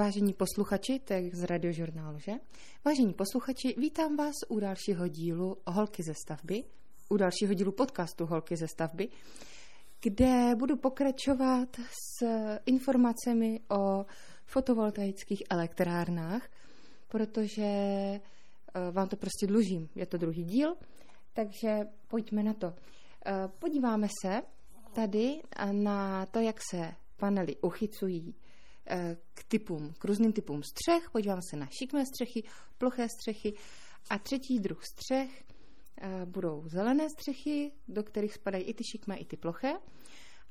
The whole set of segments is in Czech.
Vážení posluchači, to je z radiožurnálu, že? Vážení posluchači, vítám vás u dalšího dílu Holky ze stavby, u dalšího dílu podcastu Holky ze stavby, kde budu pokračovat s informacemi o fotovoltaických elektrárnách, protože eh, vám to prostě dlužím. Je to druhý díl, takže pojďme na to. Eh, podíváme se tady na to, jak se panely uchycují k typům, k různým typům střech. Podíváme se na šikmé střechy, ploché střechy a třetí druh střech eh, budou zelené střechy, do kterých spadají i ty šikmé, i ty ploché.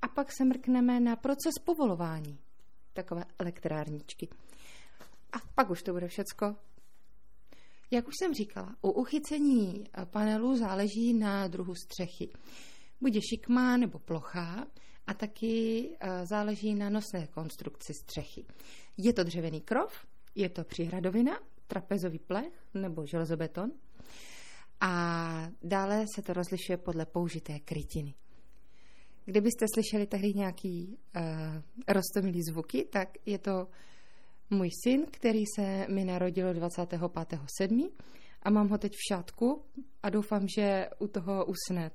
A pak se mrkneme na proces povolování takové elektrárničky. A pak už to bude všecko. Jak už jsem říkala, u uchycení panelů záleží na druhu střechy. Bude šikmá nebo plochá a taky eh, záleží na nosné konstrukci střechy. Je to dřevěný krov, je to přihradovina, trapezový plech nebo železobeton a dále se to rozlišuje podle použité krytiny. Kdybyste slyšeli tehdy nějaký uh, rostomilý zvuky, tak je to můj syn, který se mi narodil 25.7. a mám ho teď v šátku a doufám, že u toho usne.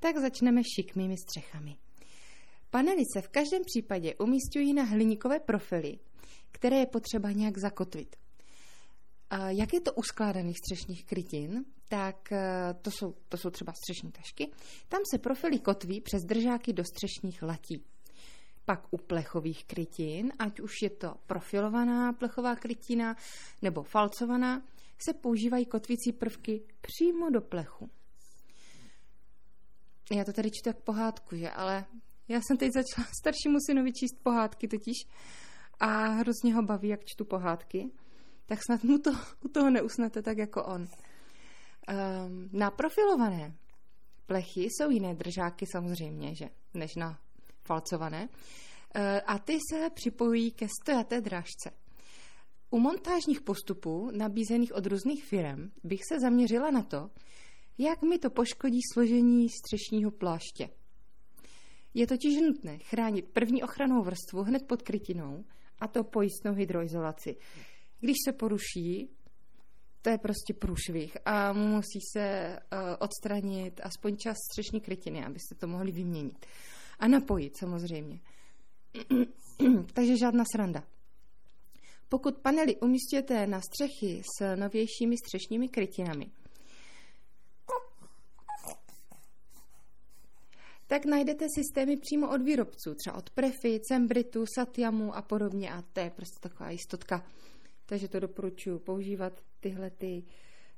Tak začneme šikmými střechami. Panely se v každém případě umístují na hliníkové profily, které je potřeba nějak zakotvit. A jak je to u skládaných střešních krytin, tak e, to jsou, to jsou třeba střešní tašky. Tam se profily kotví přes držáky do střešních latí. Pak u plechových krytin, ať už je to profilovaná plechová krytina nebo falcovaná, se používají kotvící prvky přímo do plechu. Já to tady čtu jak pohádku, že? Ale já jsem teď začala staršímu synovi číst pohádky totiž a hrozně ho baví, jak čtu pohádky. Tak snad mu to u toho neusnete tak jako on. Um, na profilované plechy jsou jiné držáky samozřejmě, že, než na falcované. Uh, a ty se připojují ke stojaté drážce. U montážních postupů nabízených od různých firm bych se zaměřila na to, jak mi to poškodí složení střešního pláště. Je totiž nutné chránit první ochranou vrstvu hned pod krytinou, a to pojistnou hydroizolaci. Když se poruší, to je prostě průšvih a musí se uh, odstranit aspoň část střešní krytiny, abyste to mohli vyměnit. A napojit samozřejmě. Takže žádná sranda. Pokud panely umístíte na střechy s novějšími střešními krytinami, tak najdete systémy přímo od výrobců, třeba od Prefy, Cembritu, Satyamu a podobně a to je prostě taková jistotka. Takže to doporučuji používat tyhle ty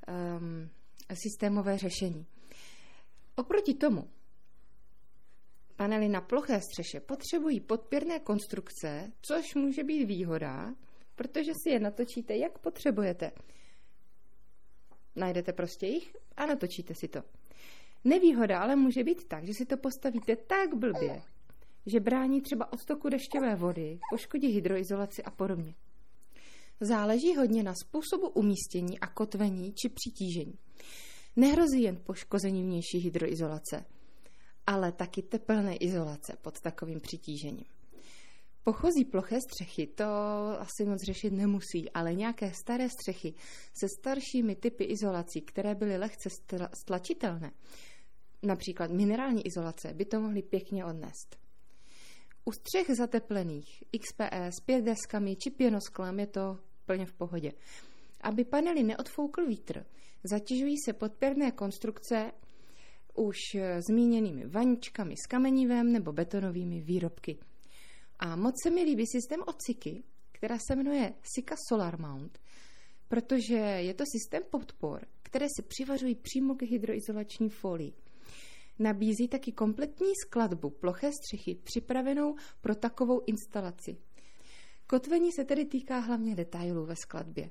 um, systémové řešení. Oproti tomu panely na ploché střeše potřebují podpěrné konstrukce, což může být výhoda, protože si je natočíte, jak potřebujete. Najdete prostě jich a natočíte si to. Nevýhoda ale může být tak, že si to postavíte tak blbě, že brání třeba odtoku dešťové vody, poškodí hydroizolaci a podobně. Záleží hodně na způsobu umístění a kotvení či přitížení. Nehrozí jen poškození vnější hydroizolace, ale taky tepelné izolace pod takovým přitížením. Pochozí ploché střechy to asi moc řešit nemusí, ale nějaké staré střechy se staršími typy izolací, které byly lehce stlačitelné, například minerální izolace, by to mohly pěkně odnést. U střech zateplených XPS, pět deskami či pěnosklem je to plně v pohodě. Aby panely neodfoukl vítr, zatěžují se podpěrné konstrukce už zmíněnými vaničkami s kamenivem nebo betonovými výrobky. A moc se mi líbí systém od Siky, která se jmenuje Sika Solar Mount, protože je to systém podpor, které se přivařují přímo k hydroizolační folii. Nabízí taky kompletní skladbu ploché střechy připravenou pro takovou instalaci. Kotvení se tedy týká hlavně detailů ve skladbě.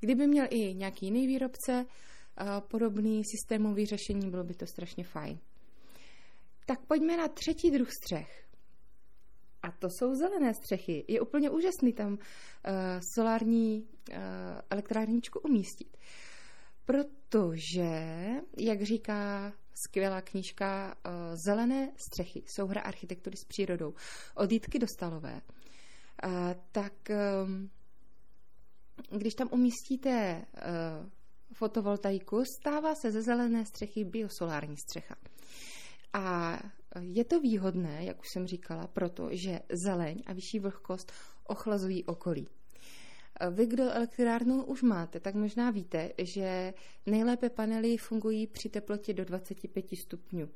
Kdyby měl i nějaký jiný výrobce podobný systémový řešení, bylo by to strašně fajn. Tak pojďme na třetí druh střech. A to jsou zelené střechy. Je úplně úžasný tam uh, solární uh, elektrárničku umístit. Protože, jak říká skvělá knížka uh, Zelené střechy, souhra architektury s přírodou od Jitky Dostalové, tak když tam umístíte fotovoltaiku, stává se ze zelené střechy biosolární střecha. A je to výhodné, jak už jsem říkala, protože zeleň a vyšší vlhkost ochlazují okolí. Vy, kdo elektrárnu už máte, tak možná víte, že nejlépe panely fungují při teplotě do 25 stupňů.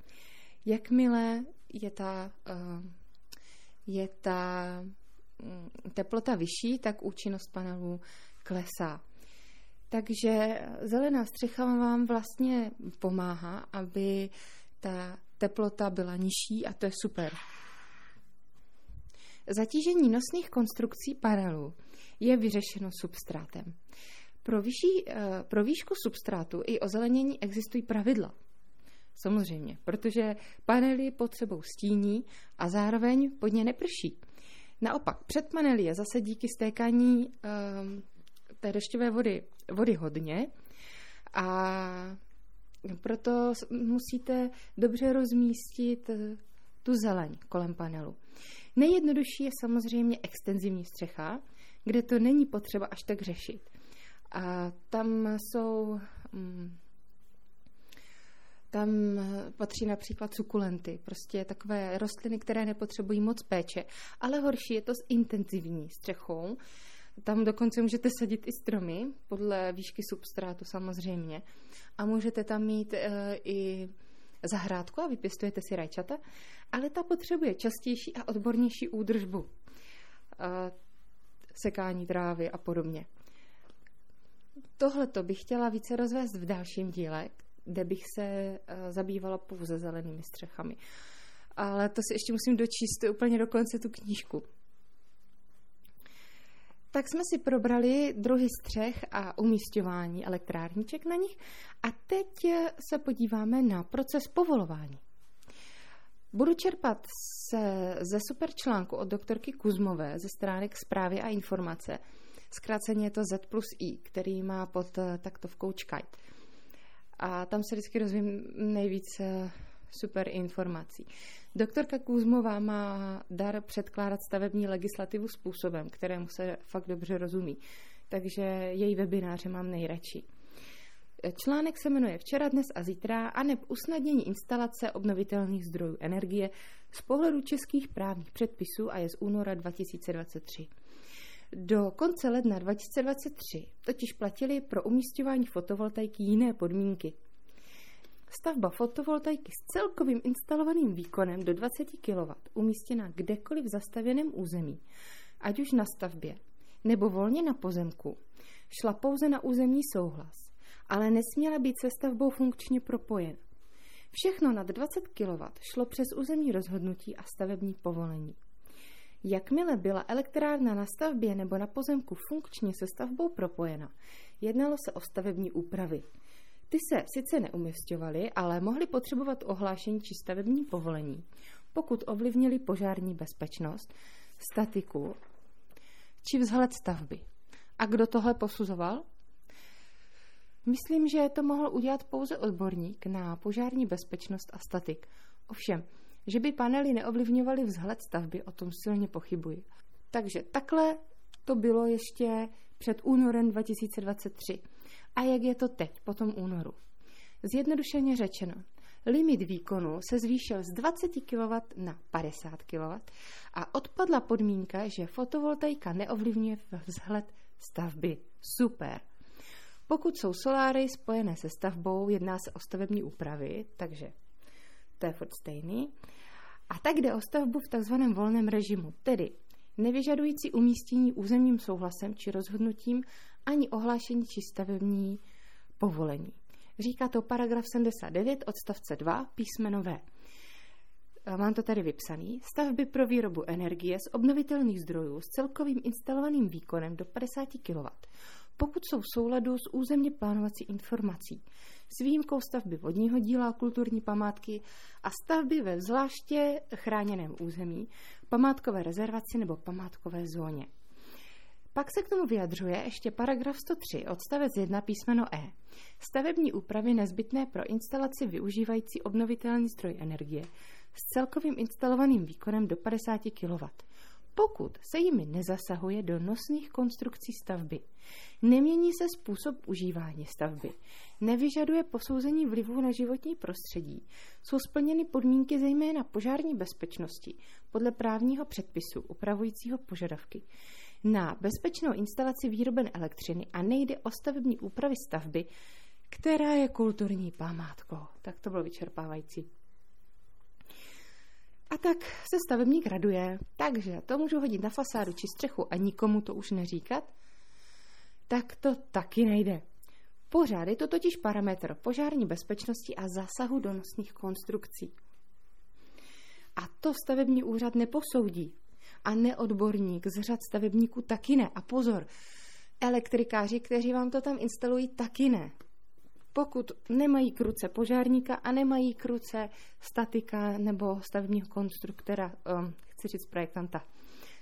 Jakmile je ta, eh, je ta mm, teplota vyšší, tak účinnost panelů klesá. Takže zelená střecha vám vlastně pomáhá, aby ta teplota byla nižší a to je super. Zatížení nosných konstrukcí panelů je vyřešeno substrátem. Pro, vyšší, eh, pro výšku substrátu i ozelenění existují pravidla. Samozřejmě, protože panely pod sebou stíní a zároveň pod ně neprší. Naopak, před panely je zase díky stékání um, té dešťové vody, vody hodně a proto musíte dobře rozmístit eh, tu zeleň kolem panelu. Nejjednodušší je samozřejmě extenzivní střecha, kde to není potřeba až tak řešit. A tam jsou... Mm, tam patří například sukulenty, prostě takové rostliny, které nepotřebují moc péče, ale horší je to s intenzivní střechou. Tam dokonce můžete sadit i stromy, podle výšky substrátu samozřejmě. A můžete tam mít e, i zahrádku a vypěstujete si rajčata, ale ta potřebuje častější a odbornější údržbu. E, sekání trávy a podobně. Tohle to bych chtěla více rozvést v dalším díle, kde bych se eh, zabývala pouze zelenými střechami. Ale to si ještě musím dočíst úplně do konce tu knížku. Tak jsme si probrali druhy střech a umístěvání elektrárniček na nich a teď eh, se podíváme na proces povolování. Budu čerpat se, ze super článku od doktorky Kuzmové ze stránek zprávy a informace. Zkráceně je to Z plus I, který má pod eh, taktovkou Čkajt. A tam se vždycky rozvím nejvíce super informací. Doktorka Kuzmová má dar předkládat stavební legislativu způsobem, kterému se fakt dobře rozumí. Takže její webináře mám nejradši. Článek se jmenuje Včera, dnes a zítra a neb usnadnění instalace obnovitelných zdrojů energie z pohledu českých právních předpisů a je z února 2023. Do konce ledna 2023 totiž platili pro umístěvání fotovoltaiky jiné podmínky. Stavba fotovoltaiky s celkovým instalovaným výkonem do 20 kW umístěna kdekoliv v zastavěném území, ať už na stavbě nebo volně na pozemku, šla pouze na územní souhlas ale nesměla být se stavbou funkčně propojen. Všechno nad 20 kW šlo přes územní rozhodnutí a stavební povolení. Jakmile byla elektrárna na stavbě nebo na pozemku funkčně se stavbou propojena, jednalo se o stavební úpravy. Ty se sice neumisťovaly, ale mohly potřebovat ohlášení či stavební povolení, pokud ovlivnili požární bezpečnost, statiku či vzhled stavby. A kdo tohle posuzoval? Myslím, že to mohl udělat pouze odborník na požární bezpečnost a statik. Ovšem, že by panely neovlivňovaly vzhled stavby, o tom silně pochybuji. Takže takhle to bylo ještě před únorem 2023. A jak je to teď, po tom únoru? Zjednodušeně řečeno, limit výkonu se zvýšil z 20 kW na 50 kW a odpadla podmínka, že fotovoltaika neovlivňuje vzhled stavby. Super! Pokud jsou soláry spojené se stavbou, jedná se o stavební úpravy, takže to je furt stejný. A tak jde o stavbu v takzvaném volném režimu, tedy nevyžadující umístění územním souhlasem či rozhodnutím ani ohlášení či stavební povolení. Říká to paragraf 79 odstavce 2 písmeno V. Mám to tady vypsaný. Stavby pro výrobu energie z obnovitelných zdrojů s celkovým instalovaným výkonem do 50 kW pokud jsou v souladu s územně plánovací informací, s výjimkou stavby vodního díla, kulturní památky a stavby ve zvláště chráněném území, památkové rezervaci nebo památkové zóně. Pak se k tomu vyjadřuje ještě paragraf 103 odstavec 1 písmeno E. Stavební úpravy nezbytné pro instalaci využívající obnovitelný zdroj energie s celkovým instalovaným výkonem do 50 kW pokud se jimi nezasahuje do nosných konstrukcí stavby. Nemění se způsob užívání stavby. Nevyžaduje posouzení vlivu na životní prostředí. Jsou splněny podmínky zejména požární bezpečnosti podle právního předpisu upravujícího požadavky na bezpečnou instalaci výroben elektřiny a nejde o stavební úpravy stavby, která je kulturní památkou. Tak to bylo vyčerpávající. A tak se stavebník raduje, takže to můžu hodit na fasádu či střechu a nikomu to už neříkat, tak to taky nejde. Pořád je to totiž parametr požární bezpečnosti a zásahu do nosných konstrukcí. A to stavební úřad neposoudí. A neodborník z řad stavebníků taky ne. A pozor, elektrikáři, kteří vám to tam instalují, taky ne pokud nemají kruce požárníka a nemají kruce statika nebo stavebního konstruktora, um, chci říct projektanta.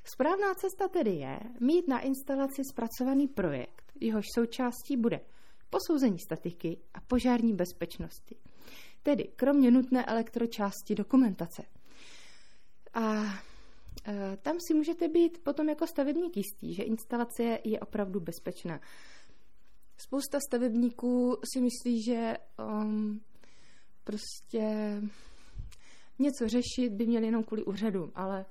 Správná cesta tedy je mít na instalaci zpracovaný projekt, jehož součástí bude posouzení statiky a požární bezpečnosti. Tedy kromě nutné elektročásti dokumentace. A e, tam si můžete být potom jako stavebník jistý, že instalace je opravdu bezpečná. Spousta stavebníků si myslí, že um, prostě něco řešit by měli jenom kvůli úřadu, ale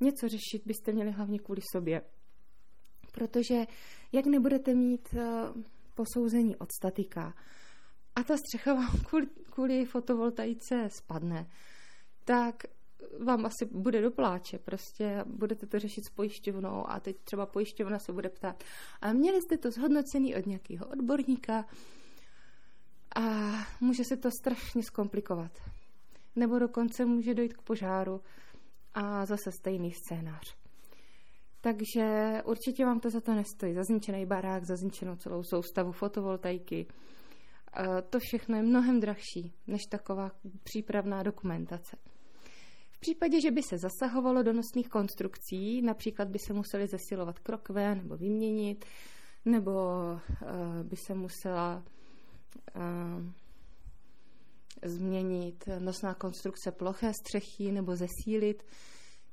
něco řešit byste měli hlavně kvůli sobě. Protože jak nebudete mít uh, posouzení od statika a ta střecha vám kvůli, kvůli fotovoltaice spadne, tak vám asi bude do pláče, prostě budete to řešit s pojišťovnou a teď třeba pojišťovna se bude ptát, a měli jste to zhodnocený od nějakého odborníka a může se to strašně zkomplikovat. Nebo dokonce může dojít k požáru a zase stejný scénář. Takže určitě vám to za to nestojí. Za zničený barák, za zničenou celou soustavu fotovoltaiky. To všechno je mnohem drahší než taková přípravná dokumentace. V případě, že by se zasahovalo do nosných konstrukcí, například by se museli zesilovat krokve nebo vyměnit, nebo uh, by se musela uh, změnit nosná konstrukce ploché střechy nebo zesílit,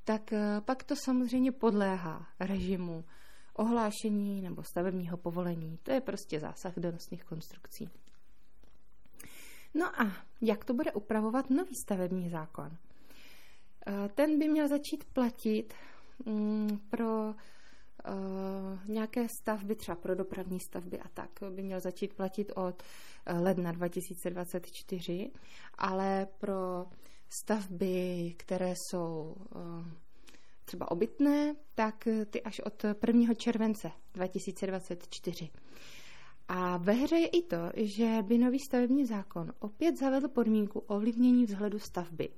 tak uh, pak to samozřejmě podléhá režimu ohlášení nebo stavebního povolení. To je prostě zásah do nosných konstrukcí. No a jak to bude upravovat nový stavební zákon? Eh, ten by měl začít platit mm, pro Uh, nějaké stavby, třeba pro dopravní stavby a tak, by měl začít platit od uh, ledna 2024, ale pro stavby, které jsou třeba obytné, tak ty až od 1. července 2024. A ve hře je i to, že by nový stavební zákon opět zavedl podmínku ovlivnění vzhledu stavby.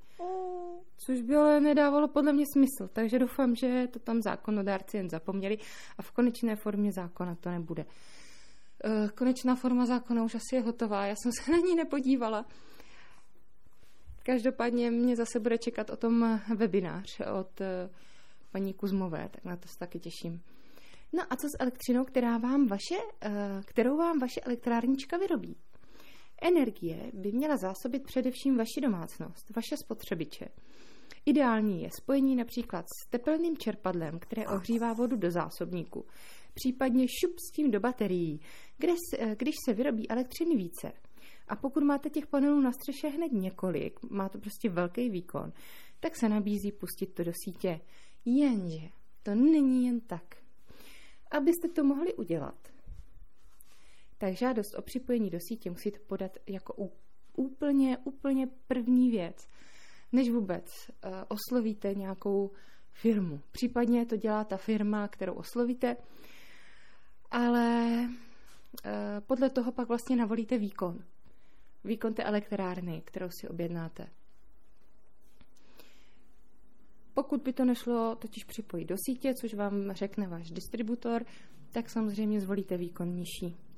Což by ale nedávalo podle mě smysl, takže doufám, že to tam zákonodárci jen zapomněli a v konečné formě zákona to nebude. Eh, konečná forma zákona už asi je hotová, já jsem se na ní nepodívala. Každopádně mě zase bude čekat o tom webinář od eh, paní Kuzmové, tak na to se taky těším. No a co s elektřinou, která vám vaše, eh, kterou vám vaše elektrárnička vyrobí? Energie by měla zásobit především vaši domácnost, vaše spotřebiče. Ideální je spojení například s tepelným čerpadlem, které ohřívá vodu do zásobníku, případně šup s tím do baterií, kde eh, když se vyrobí elektřiny více. A pokud máte těch panelů na střeše hned několik, má to prostě velký výkon, tak se nabízí pustit to do sítě. Jenže to není jen tak. Abyste to mohli udělat, tak žádost o připojení do sítě musíte podat jako úplně, úplně první věc, než vůbec uh, oslovíte nějakou firmu. Případně to dělá ta firma, kterou oslovíte, ale uh, podle toho pak vlastně navolíte výkon. Výkon té elektrárny, kterou si objednáte. Pokud by to nešlo totiž připojit do sítě, což vám řekne váš distributor, tak samozřejmě zvolíte výkon nižší.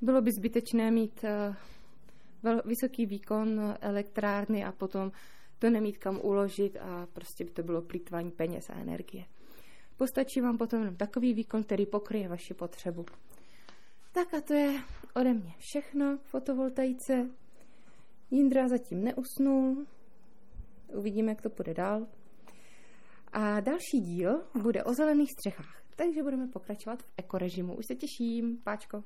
Bylo by zbytečné mít uh, vysoký výkon elektrárny a potom to nemít kam uložit a prostě by to bylo plýtvání peněz a energie. Postačí vám potom jenom takový výkon, který pokryje vaši potřebu. Tak a to je ode mě všechno k fotovoltaice. Jindra zatím neusnul. Uvidíme, jak to půjde dál. A další díl bude o zelených střechách. Takže budeme pokračovat v ekorežimu. Už se těším, Páčko.